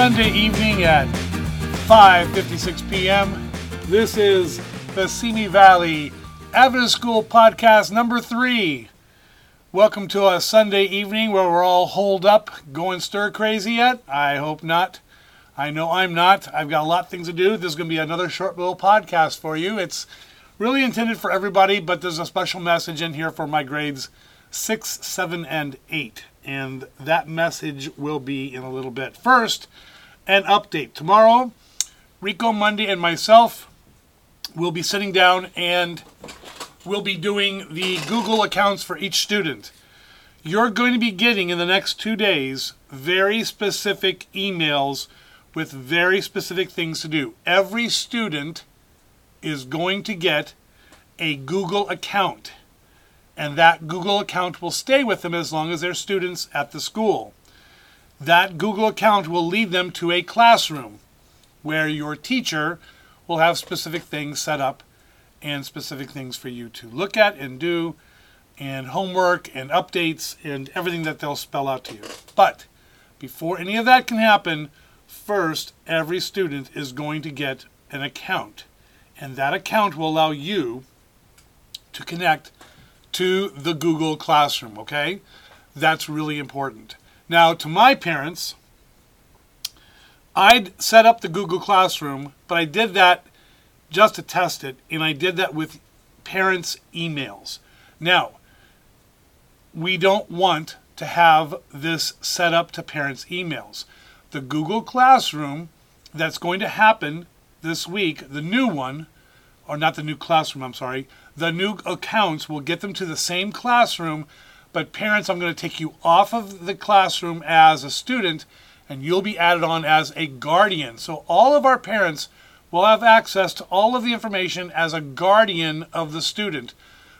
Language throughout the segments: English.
Sunday evening at 5:56 p.m. This is the Simi Valley Adventist School podcast number 3. Welcome to a Sunday evening where we're all holed up, going stir crazy yet? I hope not. I know I'm not. I've got a lot of things to do. This is going to be another short little podcast for you. It's really intended for everybody, but there's a special message in here for my grades 6, 7, and 8. And that message will be in a little bit. First, an update. Tomorrow, Rico Monday and myself will be sitting down and we'll be doing the Google accounts for each student. You're going to be getting in the next two days very specific emails with very specific things to do. Every student is going to get a Google account, and that Google account will stay with them as long as they're students at the school. That Google account will lead them to a classroom where your teacher will have specific things set up and specific things for you to look at and do, and homework and updates and everything that they'll spell out to you. But before any of that can happen, first, every student is going to get an account. And that account will allow you to connect to the Google Classroom, okay? That's really important. Now, to my parents, I'd set up the Google Classroom, but I did that just to test it, and I did that with parents' emails. Now, we don't want to have this set up to parents' emails. The Google Classroom that's going to happen this week, the new one, or not the new classroom, I'm sorry, the new accounts will get them to the same classroom, but parents, I'm going to take you off of the classroom as a student and you'll be added on as a guardian. So all of our parents will have access to all of the information as a guardian of the student,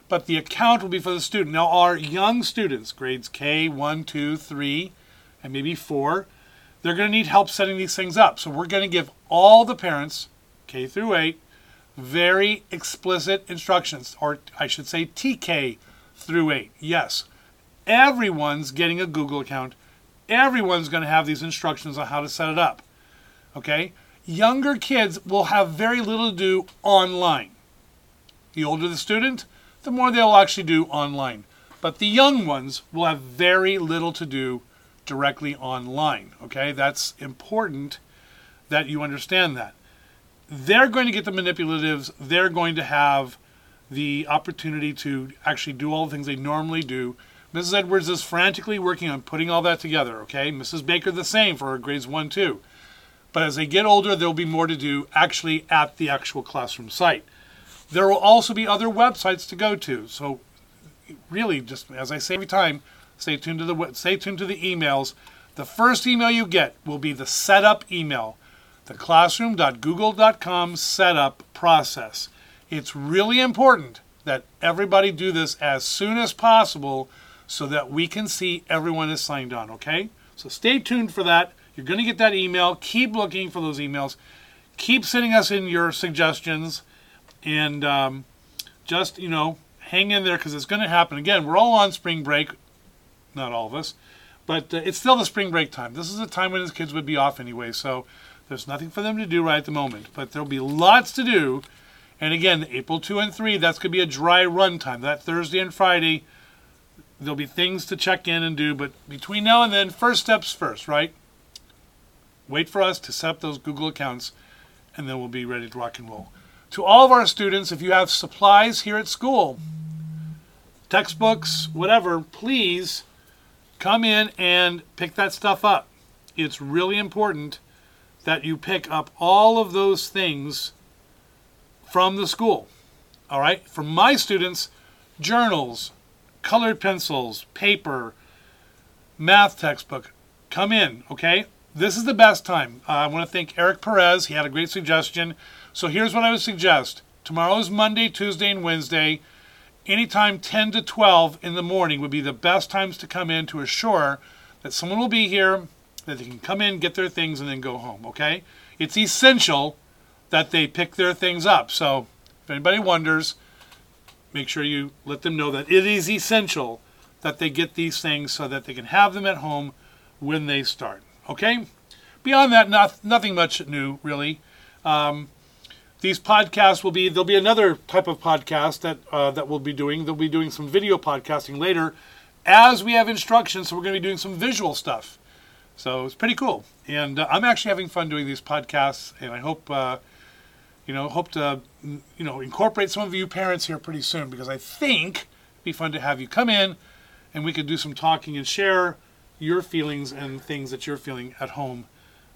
but the account will be for the student. Now, our young students, grades K, 1, 2, 3, and maybe 4, they're going to need help setting these things up. So we're going to give all the parents, K through 8, very explicit instructions, or I should say TK through 8. Yes, everyone's getting a Google account. Everyone's going to have these instructions on how to set it up. Okay? Younger kids will have very little to do online. The older the student, the more they'll actually do online. But the young ones will have very little to do directly online. Okay? That's important that you understand that they're going to get the manipulatives. They're going to have the opportunity to actually do all the things they normally do. Mrs. Edwards is frantically working on putting all that together, okay? Mrs. Baker, the same for her grades 1 2. But as they get older, there'll be more to do actually at the actual classroom site. There will also be other websites to go to. So, really, just as I say every time, stay tuned to the stay tuned to the emails. The first email you get will be the setup email the classroom.google.com setup process. It's really important that everybody do this as soon as possible so that we can see everyone is signed on, okay? So stay tuned for that. You're going to get that email. Keep looking for those emails. Keep sending us in your suggestions and um, just, you know, hang in there because it's going to happen. Again, we're all on spring break. Not all of us. But uh, it's still the spring break time. This is a time when the kids would be off anyway. So there's nothing for them to do right at the moment, but there'll be lots to do. And again, April 2 and 3, that's going to be a dry run time. That Thursday and Friday, there'll be things to check in and do. But between now and then, first steps first, right? Wait for us to set up those Google accounts, and then we'll be ready to rock and roll. To all of our students, if you have supplies here at school, textbooks, whatever, please come in and pick that stuff up. It's really important that you pick up all of those things from the school. All right? For my students, journals, colored pencils, paper, math textbook, come in, okay? This is the best time. Uh, I want to thank Eric Perez. He had a great suggestion. So here's what I would suggest. Tomorrow is Monday, Tuesday, and Wednesday. Anytime 10 to 12 in the morning would be the best times to come in to assure that someone will be here that they can come in, get their things, and then go home, okay? It's essential that they pick their things up. So if anybody wonders, make sure you let them know that it is essential that they get these things so that they can have them at home when they start, okay? beyond that, not, nothing much new, really. Um, these podcasts will be there'll be another type of podcast that uh, that we'll be doing. They'll be doing some video podcasting later, as we have instructions. So we're going to be doing some visual stuff. So it's pretty cool, and uh, I'm actually having fun doing these podcasts, and I hope uh, you know hope to you know incorporate some of you parents here pretty soon because I think it'd be fun to have you come in, and we could do some talking and share your feelings and things that you're feeling at home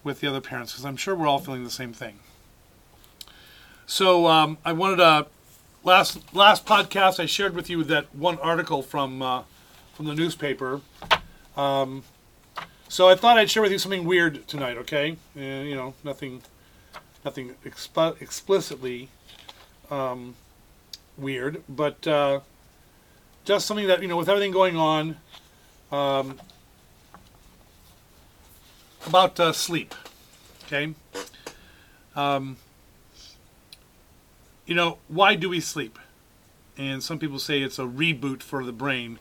with the other parents because I'm sure we're all feeling the same thing. So um, I wanted to last last podcast I shared with you that one article from uh, from the newspaper. Um, so I thought I'd share with you something weird tonight. Okay, you know nothing nothing exp- explicitly um, weird, but uh, just something that you know with everything going on um, about uh, sleep. Okay. Um, you know, why do we sleep? And some people say it's a reboot for the brain.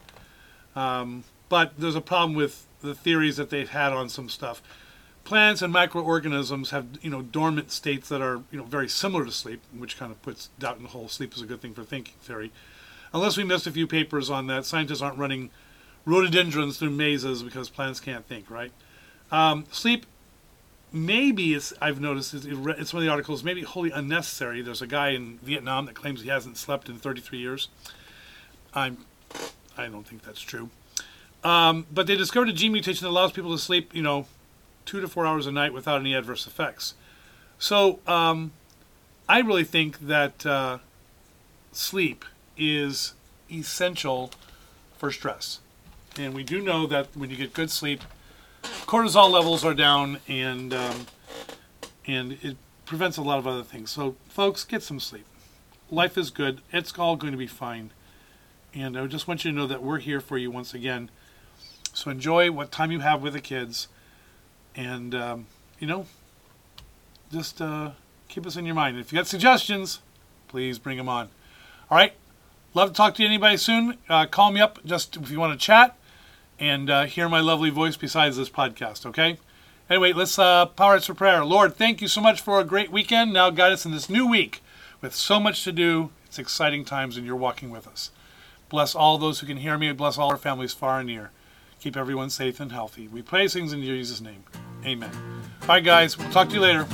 Um, but there's a problem with the theories that they've had on some stuff. Plants and microorganisms have, you know, dormant states that are, you know, very similar to sleep, which kind of puts doubt in the whole sleep is a good thing for thinking theory. Unless we missed a few papers on that, scientists aren't running rhododendrons through mazes because plants can't think, right? Um, sleep maybe it's I've noticed it's, it's one of the articles maybe wholly unnecessary. There's a guy in Vietnam that claims he hasn't slept in 33 years. I'm I don't think that's true. Um, but they discovered a gene mutation that allows people to sleep, you know, two to four hours a night without any adverse effects. So um, I really think that uh, sleep is essential for stress, and we do know that when you get good sleep, cortisol levels are down, and um, and it prevents a lot of other things. So, folks, get some sleep. Life is good. It's all going to be fine. And I just want you to know that we're here for you once again. So enjoy what time you have with the kids, and um, you know, just uh, keep us in your mind. If you got suggestions, please bring them on. All right. Love to talk to anybody soon. Uh, call me up just if you want to chat and uh, hear my lovely voice besides this podcast, okay? Anyway, let's uh, power us for prayer. Lord, thank you so much for a great weekend. Now guide us in this new week with so much to do. It's exciting times, and you're walking with us. Bless all those who can hear me. Bless all our families far and near. Keep everyone safe and healthy. We pray things in Jesus' name. Amen. All right, guys. We'll talk to you later.